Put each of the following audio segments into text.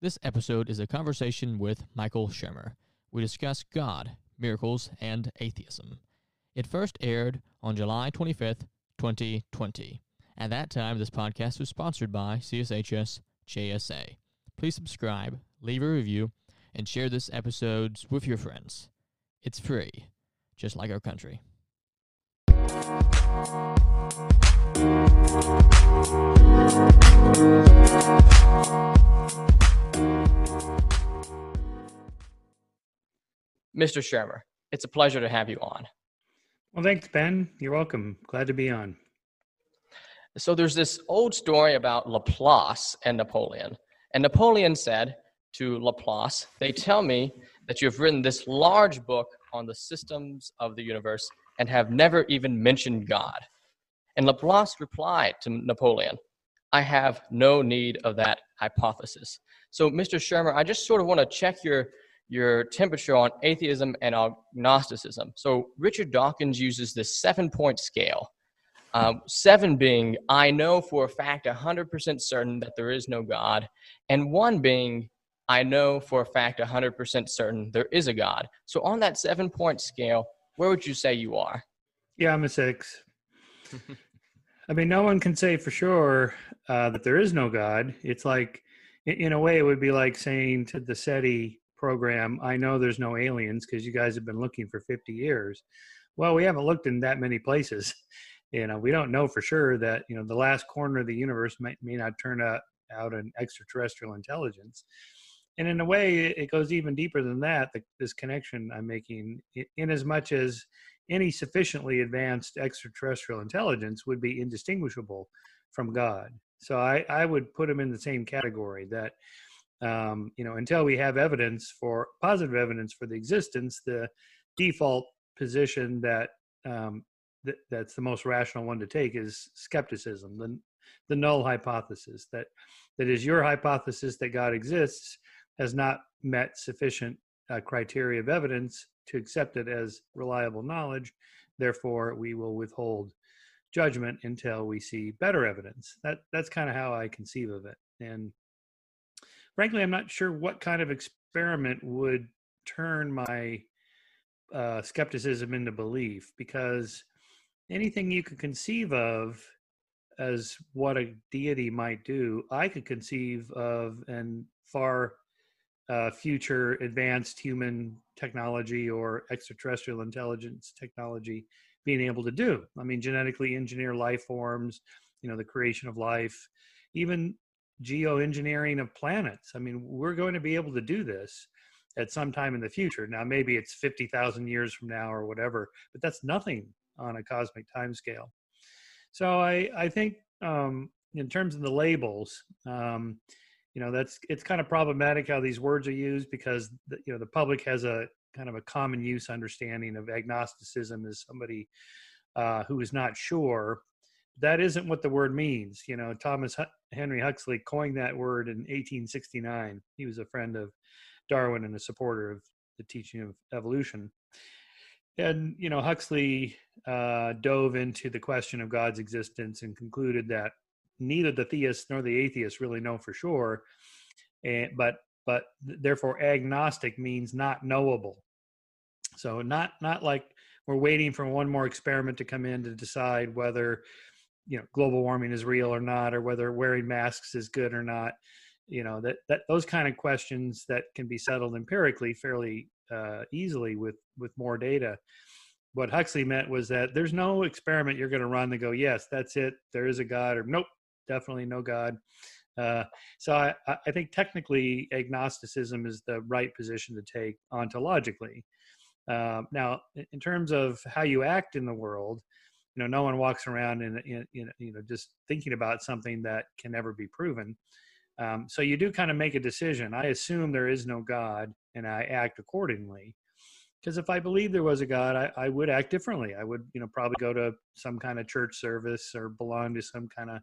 This episode is a conversation with Michael Shermer. We discuss God, miracles, and atheism. It first aired on July 25th, 2020. At that time, this podcast was sponsored by CSHS JSA. Please subscribe, leave a review, and share this episode with your friends. It's free, just like our country. Mr. Shermer, it's a pleasure to have you on. Well, thanks, Ben. You're welcome. Glad to be on. So, there's this old story about Laplace and Napoleon. And Napoleon said to Laplace, They tell me that you have written this large book on the systems of the universe and have never even mentioned God. And Laplace replied to Napoleon, I have no need of that hypothesis. So, Mr. Shermer, I just sort of want to check your your temperature on atheism and agnosticism. So Richard Dawkins uses this seven point scale. Um, seven being, I know for a fact 100% certain that there is no God, and one being, I know for a fact 100% certain there is a God. So on that seven point scale, where would you say you are? Yeah, I'm a six. I mean, no one can say for sure uh, that there is no God. It's like, in a way, it would be like saying to the SETI, program, I know there's no aliens because you guys have been looking for 50 years. Well, we haven't looked in that many places. You know, we don't know for sure that, you know, the last corner of the universe may, may not turn out, out an extraterrestrial intelligence. And in a way, it goes even deeper than that, the, this connection I'm making, in as much as any sufficiently advanced extraterrestrial intelligence would be indistinguishable from God. So I, I would put them in the same category that um, you know, until we have evidence for positive evidence for the existence, the default position that um, th- that's the most rational one to take is skepticism, the the null hypothesis that that is your hypothesis that God exists has not met sufficient uh, criteria of evidence to accept it as reliable knowledge. Therefore, we will withhold judgment until we see better evidence. That that's kind of how I conceive of it, and frankly, I'm not sure what kind of experiment would turn my uh, skepticism into belief because anything you could conceive of as what a deity might do, I could conceive of and far uh, future advanced human technology or extraterrestrial intelligence technology being able to do. I mean, genetically engineer life forms, you know, the creation of life, even geoengineering of planets. I mean, we're going to be able to do this at some time in the future. Now, maybe it's 50,000 years from now or whatever, but that's nothing on a cosmic timescale. So I, I think um, in terms of the labels, um, you know, that's it's kind of problematic how these words are used because the, you know the public has a kind of a common use understanding of agnosticism as somebody uh, who is not sure that isn't what the word means. You know, Thomas Henry Huxley coined that word in 1869. He was a friend of Darwin and a supporter of the teaching of evolution. And, you know, Huxley uh, dove into the question of God's existence and concluded that neither the theists nor the atheists really know for sure. And, but, but therefore agnostic means not knowable. So not, not like we're waiting for one more experiment to come in to decide whether you know global warming is real or not or whether wearing masks is good or not. You know that that those kind of questions that can be settled empirically fairly uh, easily with with more data. What huxley meant was that there's no experiment you're going to run to go yes that's it. There is a god or nope definitely no god uh, so I, I think technically agnosticism is the right position to take ontologically. Uh, now in terms of how you act in the world you know no one walks around and you know just thinking about something that can never be proven. Um, so you do kind of make a decision. I assume there is no god and i act accordingly. Because if i believe there was a god I, I would act differently. I would you know probably go to some kind of church service or belong to some kind of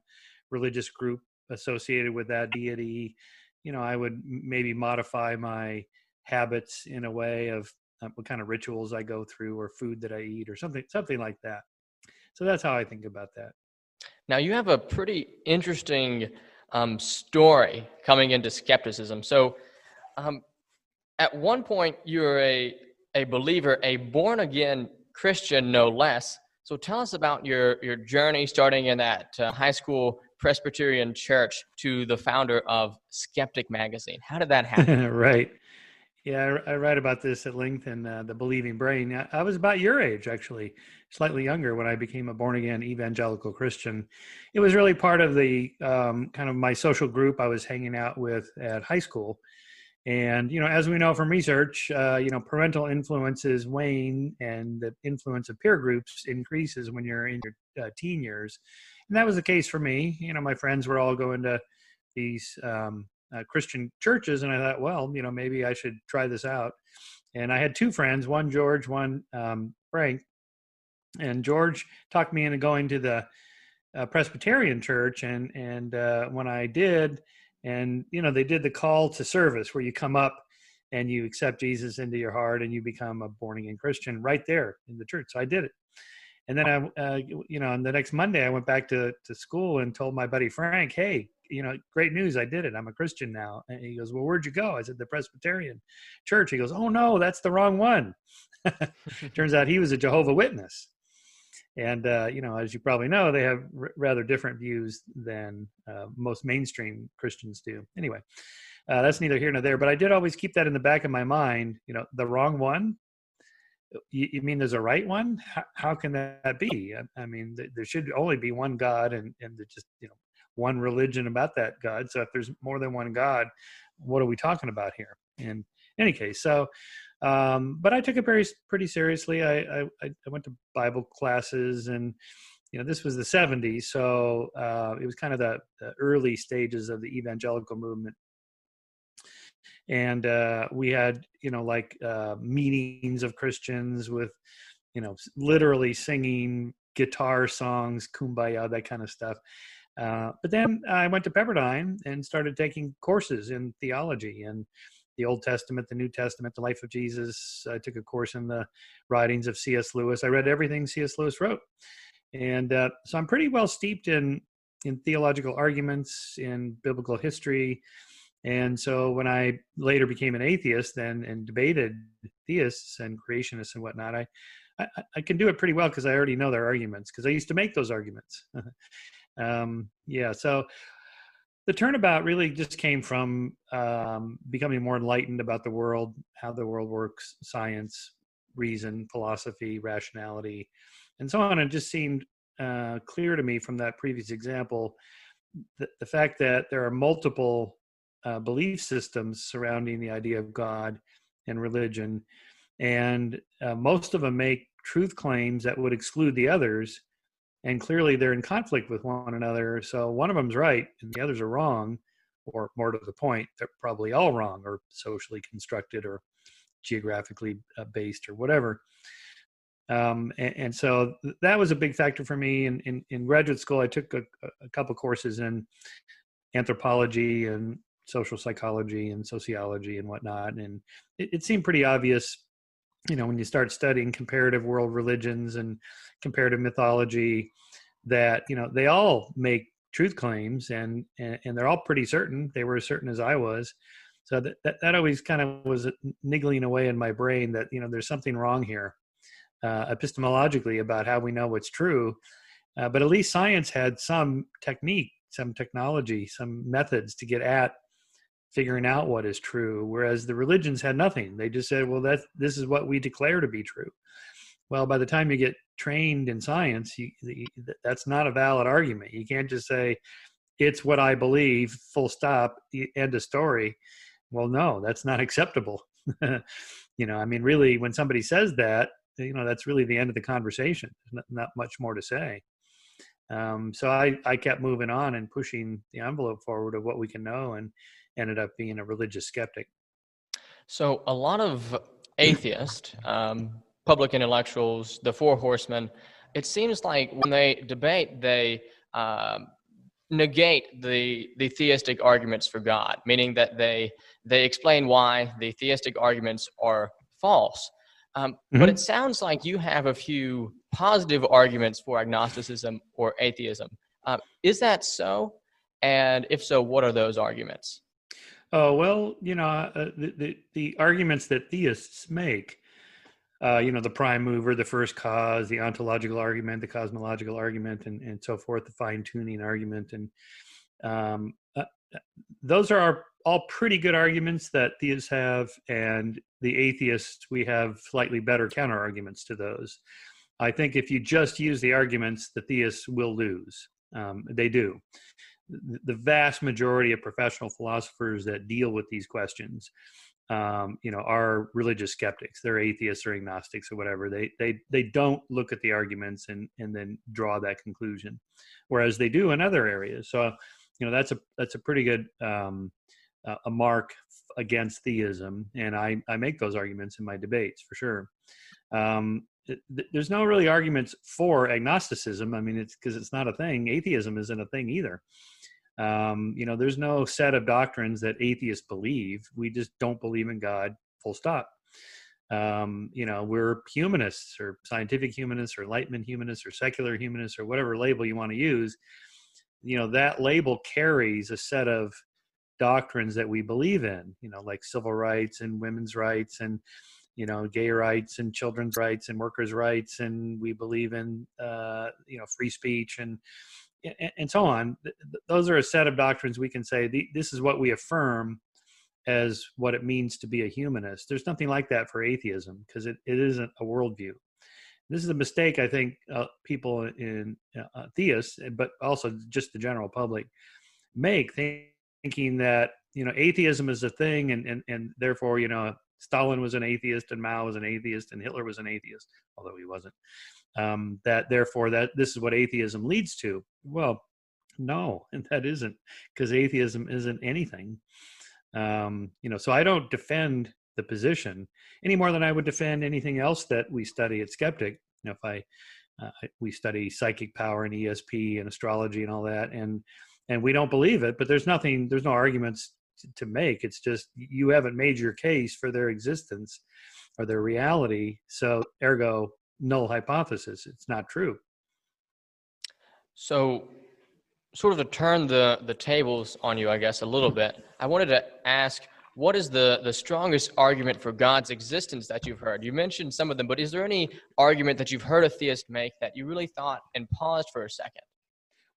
religious group associated with that deity you know i would maybe modify my habits in a way of uh, what kind of rituals i go through or food that i eat or something something like that so that's how I think about that. Now you have a pretty interesting um, story coming into skepticism. So, um, at one point, you're a, a believer, a born again Christian, no less. So, tell us about your, your journey starting in that uh, high school Presbyterian church to the founder of Skeptic Magazine. How did that happen? right. Yeah, I, I, write about this at length in uh, The Believing Brain. I, I, was about your age, actually, slightly younger when I became a born again evangelical Christian. It was really part of the um, kind of my social group I was hanging out with at high school. And, you know, as we know from research, uh, you know, parental influences wane and the influence of peer groups increases when you're in your uh, teen years. And that was the case for me. You know, my friends were all going to these um, uh, Christian churches, and I thought, well, you know, maybe I should try this out. And I had two friends, one George, one um, Frank, and George talked me into going to the uh, Presbyterian church, and and uh, when I did, and you know, they did the call to service where you come up and you accept Jesus into your heart and you become a born again Christian right there in the church. So I did it. And then I, uh, you know, on the next Monday, I went back to, to school and told my buddy Frank, hey, you know, great news. I did it. I'm a Christian now. And he goes, well, where'd you go? I said, the Presbyterian church. He goes, oh no, that's the wrong one. Turns out he was a Jehovah Witness. And, uh, you know, as you probably know, they have r- rather different views than uh, most mainstream Christians do. Anyway, uh, that's neither here nor there. But I did always keep that in the back of my mind. You know, the wrong one. You, you mean there's a right one? How, how can that be? I, I mean, th- there should only be one God, and and just you know one religion about that God. So if there's more than one God, what are we talking about here? In any case, so um, but I took it very pretty seriously. I, I, I went to Bible classes, and you know this was the '70s, so uh, it was kind of the, the, early stages of the evangelical movement. And uh, we had you know like uh, meetings of Christians with you know literally singing guitar songs, kumbaya, that kind of stuff. Uh, but then I went to Pepperdine and started taking courses in theology and the Old Testament, the New Testament, the life of Jesus. I took a course in the writings of C.S. Lewis. I read everything C.S. Lewis wrote, and uh, so I'm pretty well steeped in in theological arguments, in biblical history. And so when I later became an atheist then and debated theists and creationists and whatnot, I I, I can do it pretty well because I already know their arguments because I used to make those arguments. um, yeah, so the turnabout really just came from um, becoming more enlightened about the world, how the world works, science, reason, philosophy, rationality, and so on. It just seemed uh, clear to me from that previous example that the fact that there are multiple uh, belief systems surrounding the idea of God and religion, and uh, most of them make truth claims that would exclude the others and clearly they're in conflict with one another. So one of them's right and the others are wrong, or more to the point, they're probably all wrong or socially constructed or geographically uh, based or whatever. Um, and, and, so that was a big factor for me. In, in, in graduate school, I took a, a couple courses in anthropology and social psychology and sociology and whatnot. And it, it seemed pretty obvious you know when you start studying comparative world religions and comparative mythology that you know they all make truth claims and and, and they're all pretty certain they were as certain as i was so that, that, that always kind of was niggling away in my brain that you know there's something wrong here uh, epistemologically about how we know what's true uh, but at least science had some technique some technology some methods to get at figuring out what is true whereas the religions had nothing. They just said well that this is what we declare to be true. Well by the time you get trained in science you, that's not a valid argument. You can't just say it's what i believe full stop end of story. Well no that's not acceptable. You know i mean really when somebody says that you know that's really the end of the conversation. Not, not much more to say. Um, so I, I kept moving on and pushing the envelope forward of what we can know and ended up being a religious skeptic. So a lot of atheists, um, public intellectuals, the four horsemen, it seems like when they debate, they um, negate the the theistic arguments for God, meaning that they they explain why the theistic arguments are false. Um, mm-hmm. But it sounds like you have a few positive arguments for agnosticism or atheism. Uh, is that so? And if so, what are those arguments? Oh well, you know uh, the, the, the arguments that theists make, uh, you know, the prime mover, the first cause, the ontological argument, the cosmological argument, and and so forth, the fine tuning argument, and um, uh, uh, those are all pretty good arguments that theists have, and the atheists we have slightly better counter arguments to those. I think if you just use the arguments, the theists will lose. Um, they do the vast majority of professional philosophers that deal with these questions um, you know are religious skeptics. They're atheists or agnostics or whatever. They they they don't look at the arguments and and then draw that conclusion whereas they do in other areas. So you know that's a that's a pretty good um, a mark against theism and i i make those arguments in my debates for sure. Um, there's no really arguments for agnosticism. I mean, it's because it's not a thing. Atheism isn't a thing either. Um, you know, there's no set of doctrines that atheists believe. We just don't believe in God. Full stop. Um, you know, we're humanists or scientific humanists or enlightenment humanists or secular humanists or whatever label you want to use. You know, that label carries a set of doctrines that we believe in. You know, like civil rights and women's rights and you know gay rights and children's rights and workers' rights, and we believe in uh, you know free speech and and so on. Those are a set of doctrines we can say this is what we affirm as what it means to be a humanist. There's nothing like that for atheism because it, it isn't a worldview. This is a mistake I think uh, people in uh, theists, but also just the general public, make thinking that you know atheism is a thing and and, and therefore you know Stalin was an atheist and Mao was an atheist and Hitler was an atheist, although he wasn't. Um, that therefore that this is what atheism leads to. Well, no, and that isn't because atheism isn't anything. Um, you know, so I don't defend the position any more than I would defend anything else that we study at Skeptic. You know, if I uh, we study psychic power and ESP and astrology and all that, and and we don't believe it, but there's nothing, there's no arguments to make. It's just you haven't made your case for their existence or their reality. So, ergo, null hypothesis. It's not true. So, sort of to turn the the tables on you, I guess, a little bit. I wanted to ask, what is the the strongest argument for God's existence that you've heard? You mentioned some of them, but is there any argument that you've heard a theist make that you really thought and paused for a second?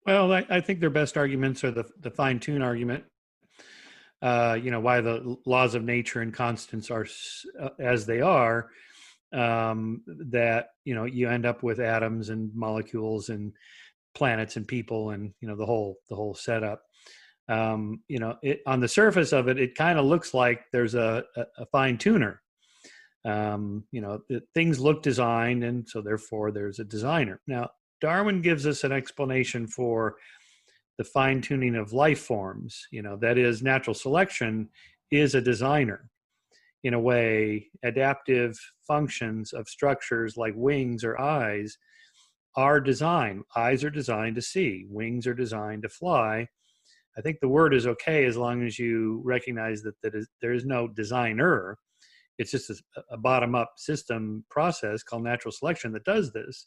Well, I, I think their best arguments are the the fine tune argument, uh, you know why the laws of nature and constants are uh, as they are um, that you know you end up with atoms and molecules and planets and people and you know the whole the whole setup. Um, you know it, on the surface of it it kind of looks like there's a, a, a fine tuner. Um, you know things look designed and so therefore there's a designer. Now darwin gives us an explanation for the fine tuning of life forms. You know, that is, natural selection is a designer. In a way, adaptive functions of structures like wings or eyes are designed. Eyes are designed to see, wings are designed to fly. I think the word is okay as long as you recognize that, that is, there is no designer. It's just a, a bottom up system process called natural selection that does this.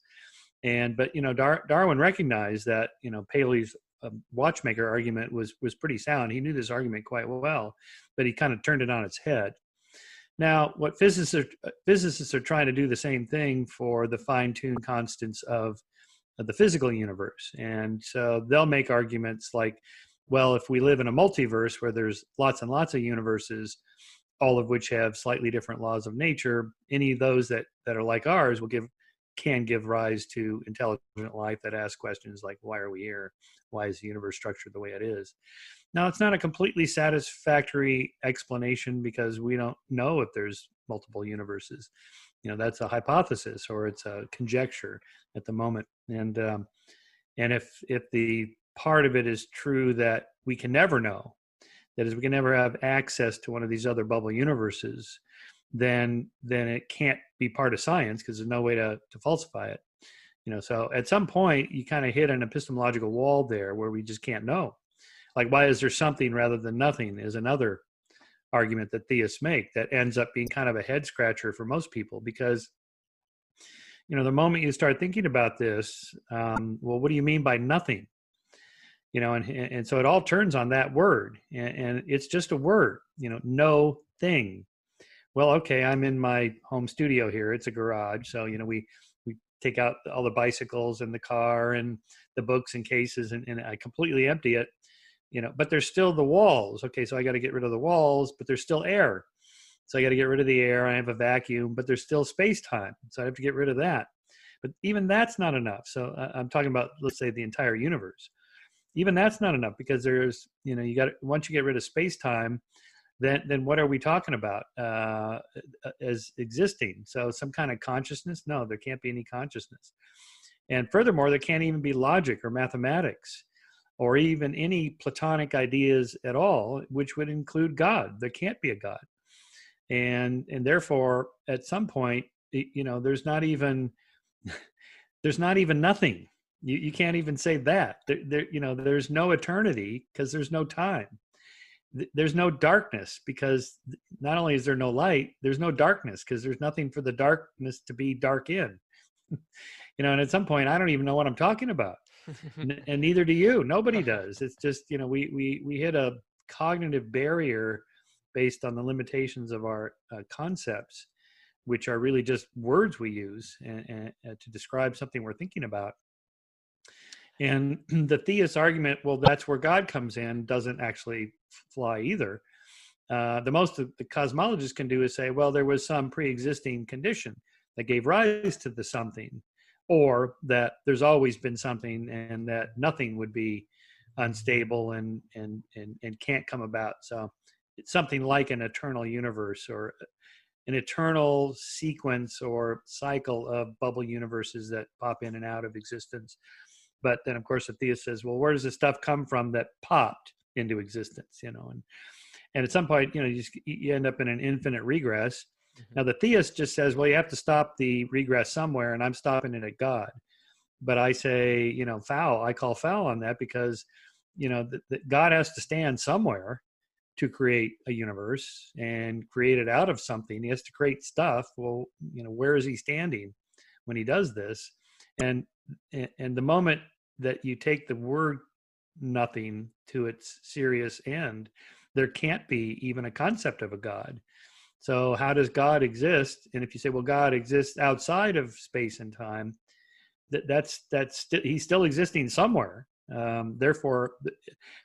And, but, you know, Dar- Darwin recognized that, you know, Paley's um, watchmaker argument was was pretty sound. He knew this argument quite well, but he kind of turned it on its head. Now, what physicists are, uh, physicists are trying to do the same thing for the fine-tuned constants of, of the physical universe, and so they'll make arguments like, well, if we live in a multiverse where there's lots and lots of universes, all of which have slightly different laws of nature, any of those that that are like ours will give can give rise to intelligent life that asks questions like why are we here? Why is the universe structured the way it is? Now it's not a completely satisfactory explanation because we don't know if there's multiple universes. You know that's a hypothesis or it's a conjecture at the moment. And um, and if if the part of it is true that we can never know that is we can never have access to one of these other bubble universes then then it can't be part of science because there's no way to to falsify it. You know so at some point you kind of hit an epistemological wall there where we just can't know. Like why is there something rather than nothing is another argument that theists make that ends up being kind of a head scratcher for most people because you know the moment you start thinking about this um, well what do you mean by nothing? You know and and so it all turns on that word and, and it's just a word you know no thing well okay i'm in my home studio here it's a garage so you know we we take out all the bicycles and the car and the books and cases and, and i completely empty it you know but there's still the walls okay so i got to get rid of the walls but there's still air. So i got to get rid of the air i have a vacuum but there's still space time so i have to get rid of that. But even that's not enough so uh, i'm talking about let's say the entire universe. Even that's not enough because there's you know you got once you get rid of space time then then what are we talking about uh, as existing? So some kind of consciousness? No there can't be any consciousness. And furthermore there can't even be logic or mathematics or even any platonic ideas at all which would include god. There can't be a god. And and therefore at some point you know there's not even there's not even nothing. You, you can't even say that. There, there, you know, there's no eternity because there's no time. There's no darkness because not only is there no light, there's no darkness because there's nothing for the darkness to be dark in. you know, and at some point, I don't even know what I'm talking about, and neither do you. Nobody does. It's just you know, we we we hit a cognitive barrier based on the limitations of our uh, concepts, which are really just words we use and, and, uh, to describe something we're thinking about. And the theist argument, well, that's where God comes in, doesn't actually fly either. Uh, the most the cosmologists can do is say, well, there was some pre-existing condition that gave rise to the something, or that there's always been something, and that nothing would be unstable and and and and can't come about. So it's something like an eternal universe or an eternal sequence or cycle of bubble universes that pop in and out of existence but then of course the theist says well where does the stuff come from that popped into existence you know and and at some point you know you, just, you end up in an infinite regress. Mm-hmm. now the theist just says well you have to stop the regress somewhere and i'm stopping it at god. But i say you know foul i call foul on that because you know that god has to stand somewhere to create a universe and create it out of something. He has to create stuff. Well you know where is he standing when he does this? And and the moment that you take the word nothing to its serious end. There can't be even a concept of a god. So how does god exist? And if you say well god exists outside of space and time that that's that's st- he's still existing somewhere. Um, therefore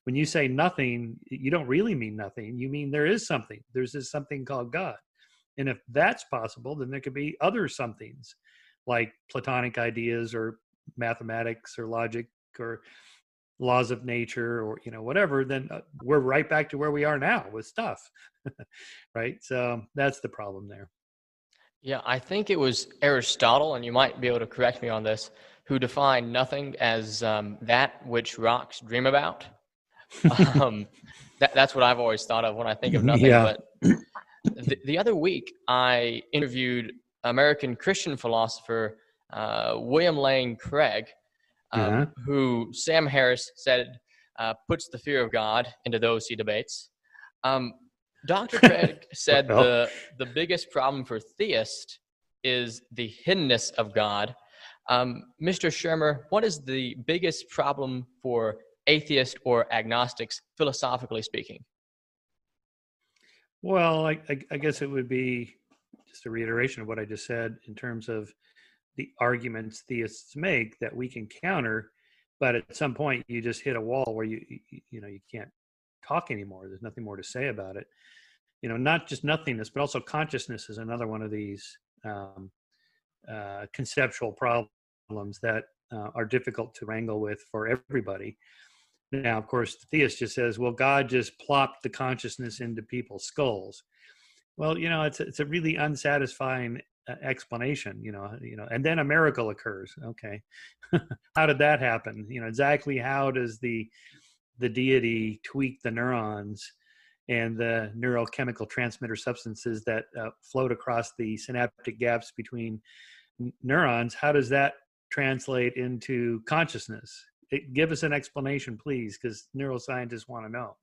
when you say nothing you don't really mean nothing. You mean there is something. There's this something called god. And if that's possible then there could be other somethings like platonic ideas or mathematics or logic or laws of nature or you know whatever then uh, we're right back to where we are now with stuff right? So that's the problem there. Yeah i think it was aristotle and you might be able to correct me on this who defined nothing as um, that which rocks dream about. Um, that, that's what i've always thought of when i think of nothing yeah. but the, the other week i interviewed american christian philosopher uh, William Lane Craig, um, uh-huh. who Sam Harris said uh, puts the fear of God into those he debates. Um, Dr. Craig said well. the, the biggest problem for theists is the hiddenness of God. Um, Mr. Shermer, what is the biggest problem for atheists or agnostics, philosophically speaking? Well, I, I, I, guess it would be just a reiteration of what I just said in terms of the arguments theists make that we can counter but at some point you just hit a wall where you you know you can't talk anymore. There's nothing more to say about it. You know not just nothingness but also consciousness is another one of these um, uh, conceptual problems that uh, are difficult to wrangle with for everybody. Now of course the theist just says well god just plopped the consciousness into people's skulls. Well you know it's it's a really unsatisfying explanation you know you know and then a miracle occurs okay. How did that happen? You know exactly how does the the deity tweak the neurons and the neurochemical transmitter substances that uh, float across the synaptic gaps between n- neurons how does that translate into consciousness? It, give us an explanation please because neuroscientists want to know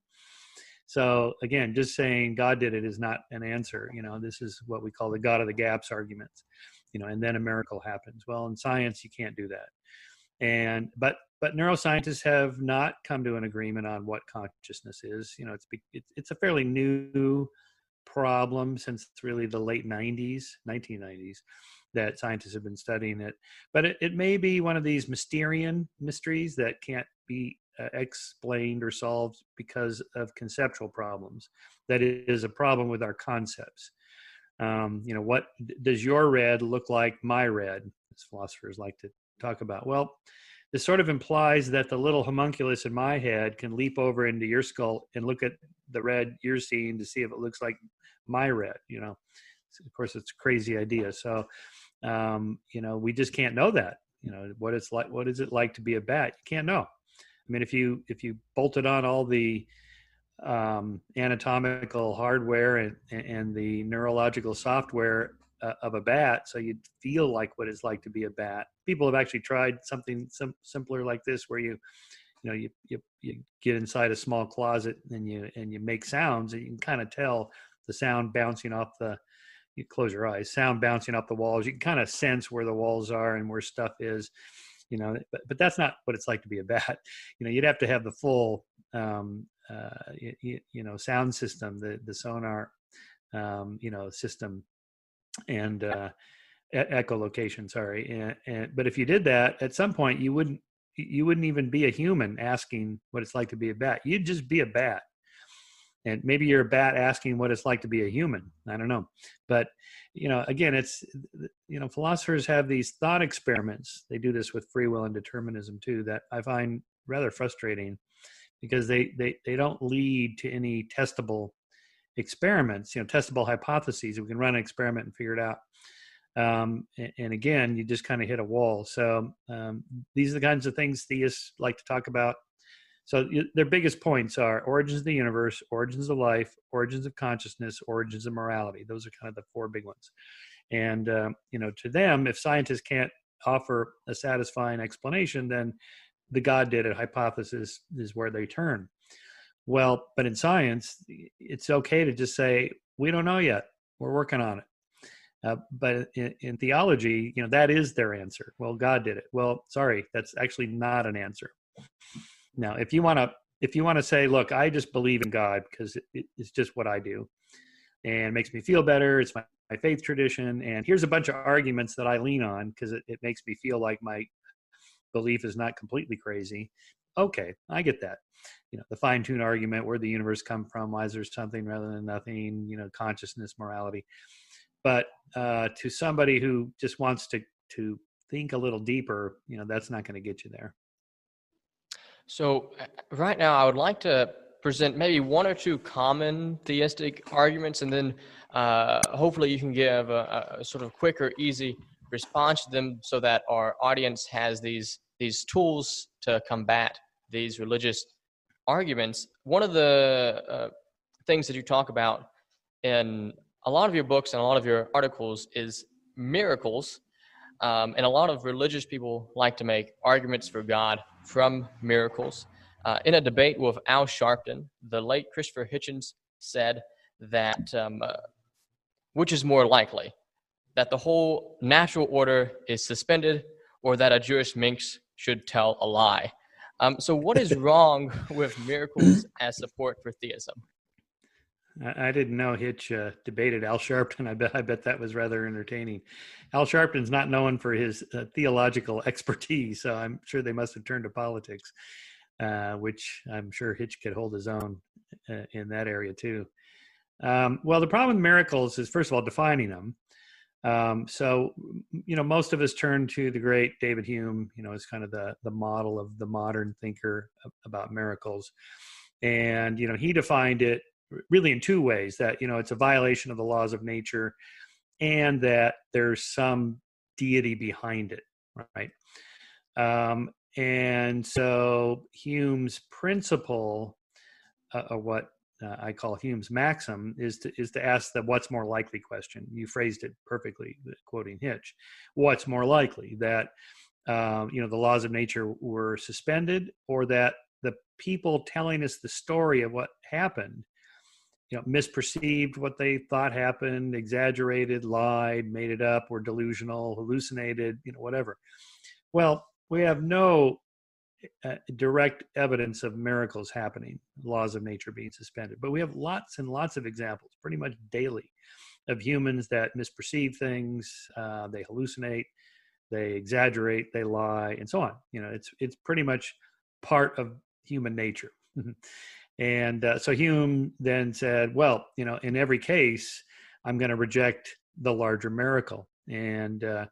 so again, just saying God did it is not an answer. You know, this is what we call the God of the gaps arguments. You know, and then a miracle happens. Well, in science, you can't do that. And but but neuroscientists have not come to an agreement on what consciousness is. You know, it's it's a fairly new problem since really the late 90s, 1990s, that scientists have been studying it. But it, it may be one of these Mysterian mysteries that can't be explained or solved because of conceptual problems. That is a problem with our concepts. Um, you know, what does your red look like my red? As philosophers like to talk about. Well, this sort of implies that the little homunculus in my head can leap over into your skull and look at the red you're seeing to see if it looks like my red. You know, of course, it's a crazy idea. So, um, you know, we just can't know that. You know, what it's like. What is it like to be a bat? You can't know. I mean, if you if you bolted on all the um, anatomical hardware and, and the neurological software uh, of a bat, so you'd feel like what it's like to be a bat. People have actually tried something sim- simpler like this, where you, you know, you, you you get inside a small closet and you and you make sounds, and you can kind of tell the sound bouncing off the. You close your eyes, sound bouncing off the walls. You can kind of sense where the walls are and where stuff is you know but, but that's not what it's like to be a bat. You know you'd have to have the full um, uh, you, you, know sound system the the sonar um, you know system and uh, echolocation sorry and, and but if you did that at some point you wouldn't you wouldn't even be a human asking what it's like to be a bat. You'd just be a bat and maybe you're a bat asking what it's like to be a human. I don't know. But you know again it's you know philosophers have these thought experiments. They do this with free will and determinism too that i find rather frustrating because they they, they don't lead to any testable experiments you know testable hypotheses. We can run an experiment and figure it out. Um, and, and, again you just kind of hit a wall. So um, these are the kinds of things theists like to talk about so their biggest points are origins of the universe, origins of life, origins of consciousness, origins of morality. Those are kind of the four big ones. And uh, you know, to them, if scientists can't offer a satisfying explanation, then the God did it hypothesis is where they turn. Well, but in science, it's okay to just say we don't know yet. We're working on it. Uh, but in, in, theology, you know, that is their answer. Well, God did it. Well, sorry, that's actually not an answer. Now, if you want to, if you want to say, look, I just believe in God because it, it, it's just what I do, and it makes me feel better. It's my, my faith tradition, and here's a bunch of arguments that I lean on because it, it makes me feel like my belief is not completely crazy. Okay, I get that. You know, the fine-tuned argument: where the universe come from? Why is there something rather than nothing? You know, consciousness, morality. But uh, to somebody who just wants to to think a little deeper, you know, that's not going to get you there. So, uh, right now, I would like to present maybe one or two common theistic arguments, and then uh, hopefully you can give a, a, sort of quick or easy response to them so that our audience has these, these tools to combat these religious arguments. One of the uh, things that you talk about in a lot of your books and a lot of your articles is miracles. Um, and a lot of religious people like to make arguments for God from miracles. Uh, in a debate with Al Sharpton, the late Christopher Hitchens said that um, uh, which is more likely, that the whole natural order is suspended or that a Jewish minx should tell a lie. Um, so, what is wrong with miracles as support for theism? I didn't know Hitch uh, debated Al Sharpton. I bet I bet that was rather entertaining. Al Sharpton's not known for his uh, theological expertise, so I'm sure they must have turned to politics, uh, which I'm sure Hitch could hold his own uh, in that area too. Um, well, the problem with miracles is first of all defining them. Um, so, you know, most of us turn to the great David Hume, you know, as kind of the the model of the modern thinker about miracles, and you know, he defined it really in two ways that you know it's a violation of the laws of nature and that there's some deity behind it right um, and so hume's principle uh, or what uh, I call Hume's maxim is to is to ask the what's more likely question. You phrased it perfectly, quoting Hitch. What's more likely that um, you know the laws of nature were suspended, or that the people telling us the story of what happened you know misperceived what they thought happened exaggerated lied made it up were delusional hallucinated you know whatever well we have no uh, direct evidence of miracles happening, laws of nature being suspended. But we have lots and lots of examples, pretty much daily, of humans that misperceive things, uh, they hallucinate, they exaggerate, they lie, and so on. You know, it's it's pretty much part of human nature. and uh, so Hume then said, well, you know, in every case, I'm going to reject the larger miracle, and uh,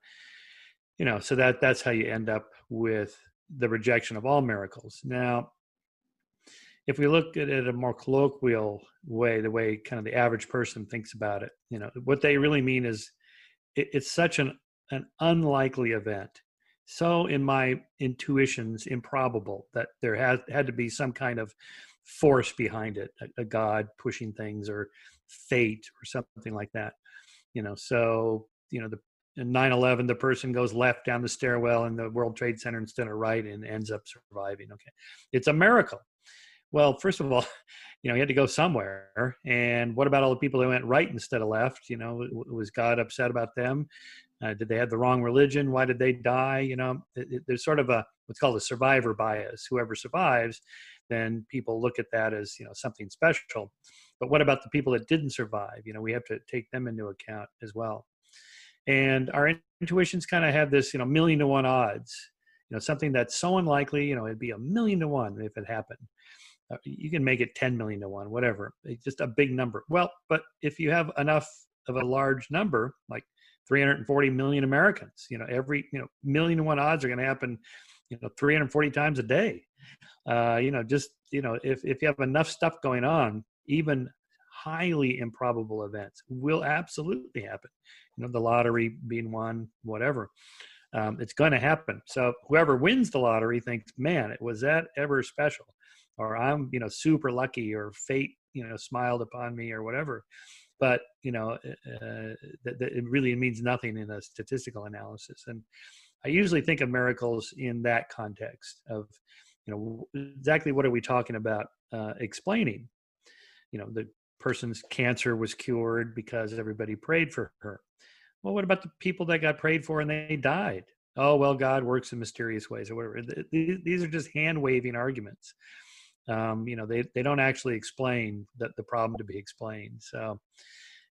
you know, so that that's how you end up with the rejection of all miracles. Now, if we look at it a more colloquial way, the way kind of the average person thinks about it, you know, what they really mean is it, it's such an an unlikely event. So, in my intuitions, improbable that there had had to be some kind of force behind it, a, a God pushing things, or fate, or something like that. You know, so you know the in 9-11 the person goes left down the stairwell in the world trade center instead of right and ends up surviving okay? It's a miracle. Well first of all you know he had to go somewhere and what about all the people that went right instead of left? You know was god upset about them? Uh, did they have the wrong religion? Why did they die? You know it, it, there's sort of a what's called a survivor bias. Whoever survives then people look at that as you know something special. But what about the people that didn't survive? You know we have to take them into account as well. And our intuitions kind of have this you know million to one odds. You know something that's so unlikely you know it'd be a million to one if it happened. Uh, you can make it 10 million to one whatever. It's just a big number. Well but if you have enough of a large number like 340 million americans you know every you know million to one odds are going to happen you know 340 times a day uh, you know just you know if, if you have enough stuff going on even highly improbable events will absolutely happen. You know, the lottery being one, whatever. Um, it's going to happen. So whoever wins the lottery thinks, man, it was that ever special, or I'm, you know, super lucky, or fate, you know, smiled upon me, or whatever. But you know, uh, that, that it really means nothing in a statistical analysis. And I usually think of miracles in that context of, you know, exactly what are we talking about uh, explaining? You know, the person's cancer was cured because everybody prayed for her. Well, what about the people that got prayed for and they died? Oh, well, God works in mysterious ways or whatever. These are just hand waving arguments. Um, you know, they, they don't actually explain the, the problem to be explained. So,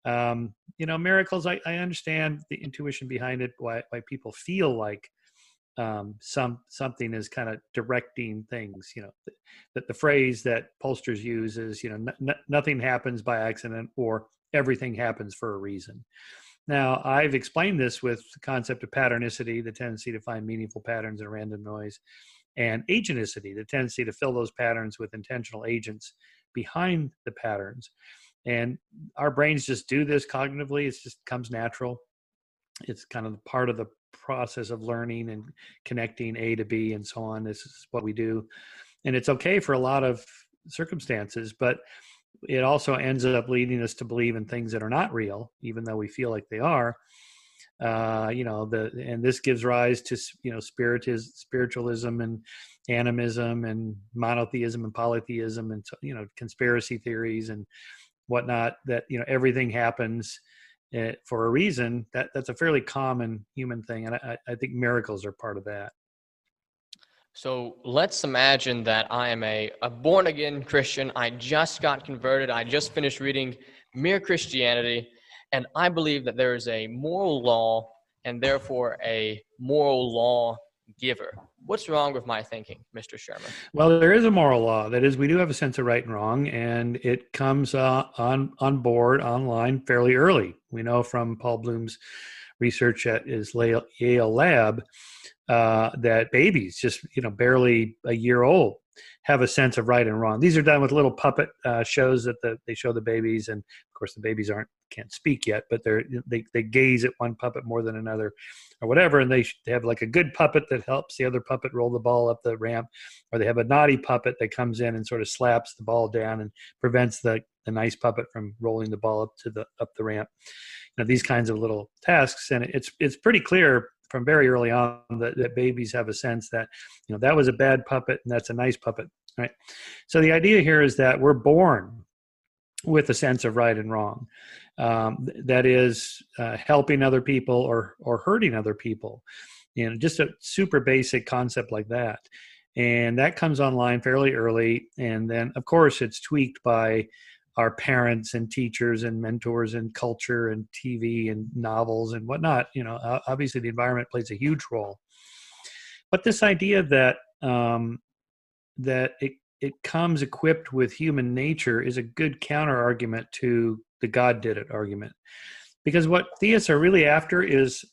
um, you know, miracles, I, I understand the intuition behind it, why, why people feel like um, some something is kind of directing things. You know, that the phrase that pollsters use is, you know, n- nothing happens by accident or everything happens for a reason. Now, I've explained this with the concept of patternicity, the tendency to find meaningful patterns in random noise, and agenticity, the tendency to fill those patterns with intentional agents behind the patterns. And our brains just do this cognitively, it just comes natural. It's kind of part of the process of learning and connecting A to B and so on. This is what we do. And it's okay for a lot of circumstances, but it also ends up leading us to believe in things that are not real, even though we feel like they are. Uh, you know, the and this gives rise to you know spiritualism, and animism, and monotheism, and polytheism, and you know conspiracy theories and whatnot. That you know everything happens eh, for a reason, that that's a fairly common human thing, and I, I think miracles are part of that. So let's imagine that I am a, a born again Christian. I just got converted. I just finished reading Mere Christianity, and I believe that there is a moral law and therefore a moral law giver. What's wrong with my thinking, Mr. Shermer? Well, there is a moral law. That is, we do have a sense of right and wrong, and it comes uh, on on board online fairly early. We know from Paul Bloom's research at his Yale lab uh, that babies, just you know, barely a year old, have a sense of right and wrong. These are done with little puppet uh, shows that the, they show the babies, and course the babies aren't can't speak yet, but they're they they gaze at one puppet more than another, or whatever, and they, they have like a good puppet that helps the other puppet roll the ball up the ramp, or they have a naughty puppet that comes in and sort of slaps the ball down and prevents the the nice puppet from rolling the ball up to the up the ramp. You know these kinds of little tasks, and it's it's pretty clear from very early on that, that babies have a sense that you know that was a bad puppet and that's a nice puppet right so the idea here is that we're born with a sense of right and wrong. Um, that is uh, helping other people or or hurting other people. You know just a super basic concept like that. And that comes online fairly early. And then of course it's tweaked by our parents and teachers and mentors and culture and tv and novels and whatnot. You know obviously the environment plays a huge role. But this idea that um, that it it comes equipped with human nature is a good counter argument to the god did it argument because what theists are really after is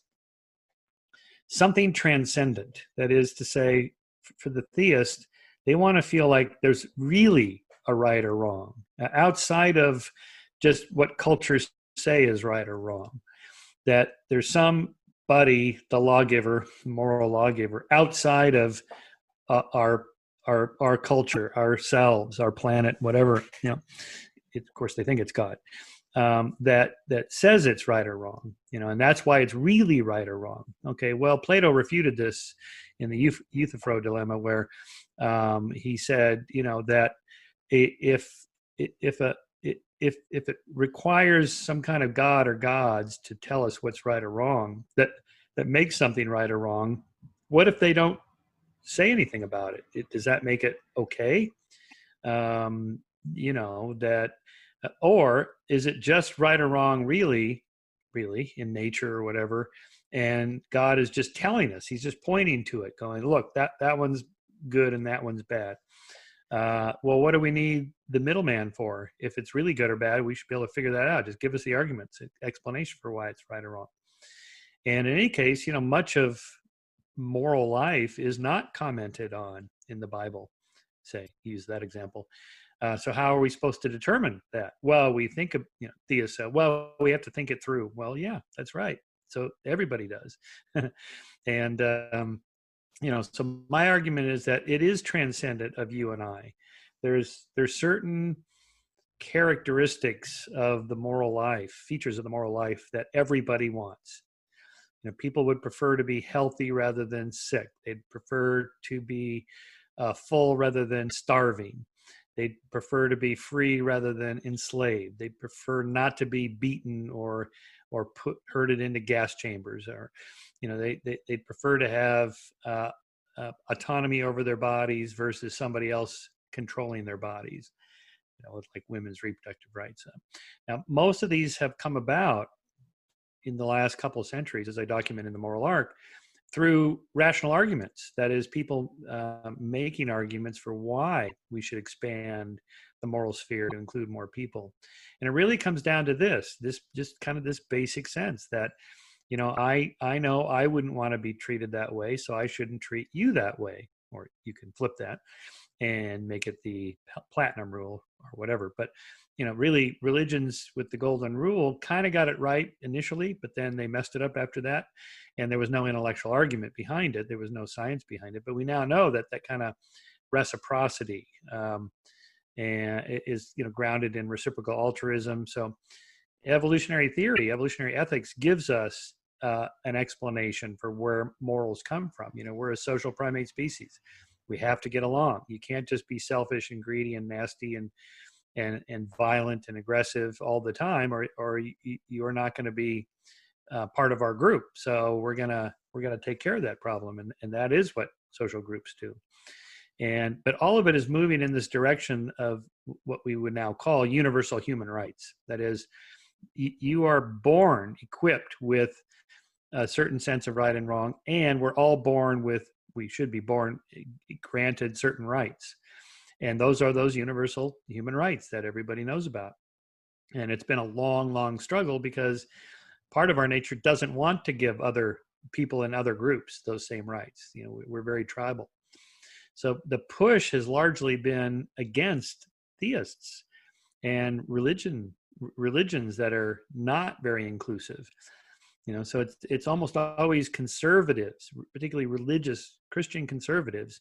something transcendent that is to say for the theist, they want to feel like there's really a right or wrong outside of just what cultures say is right or wrong. That there's somebody, the lawgiver, moral lawgiver, outside of uh, our our our culture, ourselves, our planet, whatever. You know, it, of course, they think it's God um, that that says it's right or wrong. You know, and that's why it's really right or wrong. Okay, well, Plato refuted this in the Euthyphro dilemma, where um, he said, you know, that if if a if if it requires some kind of god or gods to tell us what's right or wrong, that that makes something right or wrong, what if they don't say anything about it? it does that make it okay? Um, you know that, or is it just right or wrong? Really, really in nature or whatever and god is just telling us he's just pointing to it going look that that one's good and that one's bad uh, well what do we need the middleman for if it's really good or bad we should be able to figure that out just give us the arguments explanation for why it's right or wrong and in any case you know much of moral life is not commented on in the bible say use that example. Uh, so how are we supposed to determine that? Well we think of you know said well we have to think it through. Well yeah that's right so everybody does. And um, you know so my argument is that it is transcendent of you and i. There's there's certain characteristics of the moral life features of the moral life that everybody wants you know people would prefer to be healthy rather than sick. They'd prefer to be uh, full rather than starving. They'd prefer to be free rather than enslaved. They prefer not to be beaten or or put herded into gas chambers or you know they, they would prefer to have uh, uh, autonomy over their bodies versus somebody else controlling their bodies you know like women's reproductive rights. Now most of these have come about in the last couple of centuries as i document in the moral arc through rational arguments. That is people uh, making arguments for why we should expand the moral sphere to include more people. And it really comes down to this this just kind of this basic sense that you know i i know i wouldn't want to be treated that way so i shouldn't treat you that way. Or you can flip that and make it the platinum rule or whatever. But you know really religions with the golden rule kind of got it right initially but then they messed it up after that and there was no intellectual argument behind it there was no science behind it but we now know that that kind of reciprocity um, and is you know grounded in reciprocal altruism. So evolutionary theory, evolutionary ethics gives us uh, an explanation for where morals come from. You know, we're a social primate species. We have to get along. You can't just be selfish and greedy and nasty and and and violent and aggressive all the time, or or you, you're not going to be uh, part of our group. So we're gonna we're gonna take care of that problem, and and that is what social groups do. And but all of it is moving in this direction of what we would now call universal human rights. That is you are born equipped with a certain sense of right and wrong and we're all born with we should be born eh, granted certain rights and those are those universal human rights that everybody knows about. And it's been a long long struggle because part of our nature doesn't want to give other people in other groups those same rights. You know we're very tribal. So the push has largely been against theists and religion religions that are not very inclusive. You know, so it's it's almost always conservatives, particularly religious Christian conservatives,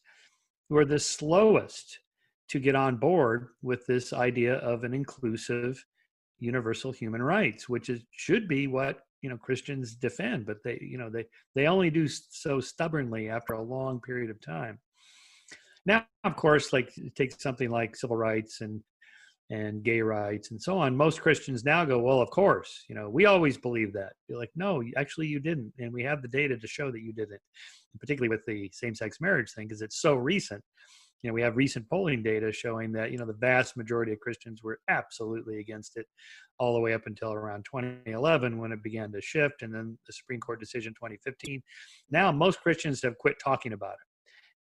who are the slowest to get on board with this idea of an inclusive universal human rights which is should be what you know christians defend but they you know they they only do so stubbornly after a long period of time now, of course, like take something like civil rights and and gay rights and so on. Most Christians now go, well, of course, you know, we always believe that. You're like, no, actually, you didn't, and we have the data to show that you didn't. Particularly with the same-sex marriage thing, because it's so recent. You know, we have recent polling data showing that you know the vast majority of Christians were absolutely against it, all the way up until around 2011 when it began to shift, and then the Supreme Court decision 2015. Now, most Christians have quit talking about it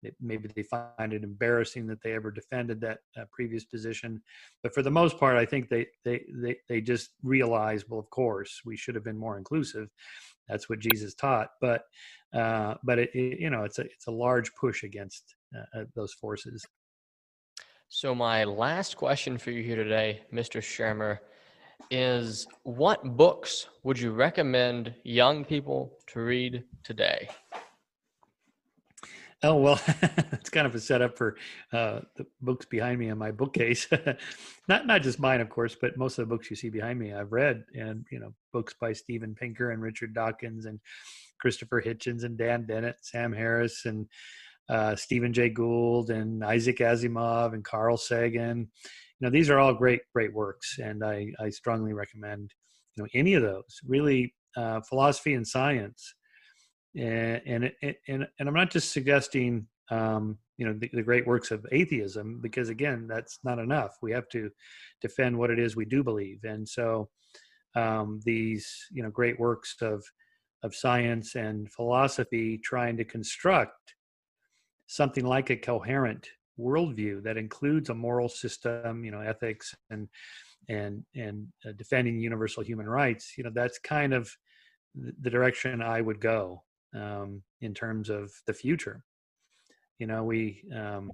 it, maybe they find it embarrassing that they ever defended that uh, previous position but for the most part i think they, they they they just realize well of course we should have been more inclusive that's what jesus taught but uh, but it, it, you know it's a it's a large push against uh, uh, those forces so my last question for you here today mr shermer is what books would you recommend young people to read today Oh well, it's kind of a setup for uh, the books behind me in my bookcase. not not just mine, of course, but most of the books you see behind me I've read, and you know, books by Steven Pinker and Richard Dawkins and Christopher Hitchens and Dan Dennett, Sam Harris, and uh, Stephen Jay Gould and Isaac Asimov and Carl Sagan. You know, these are all great great works, and I I strongly recommend you know any of those. Really, uh, philosophy and science and and and, and I'm not just suggesting um, you know the, the, great works of atheism because again that's not enough. We have to defend what it is we do believe, and so um, these you know great works of of science and philosophy trying to construct something like a coherent worldview that includes a moral system, you know, ethics and and and uh, defending universal human rights. You know, that's kind of the direction I would go um, in terms of the future. You know, we, um,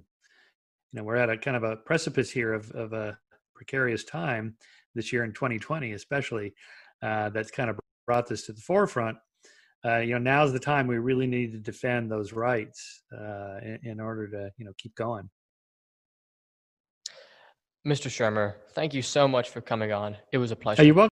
you know, we're at a kind of a precipice here of, of a precarious time this year in 2020, especially uh, that's kind of brought this to the forefront uh, you know now's the time we really need to defend those rights uh, in, in, order to you know keep going. Mr shermer thank you so much for coming on. It was a oh, pleasure Are you welcome.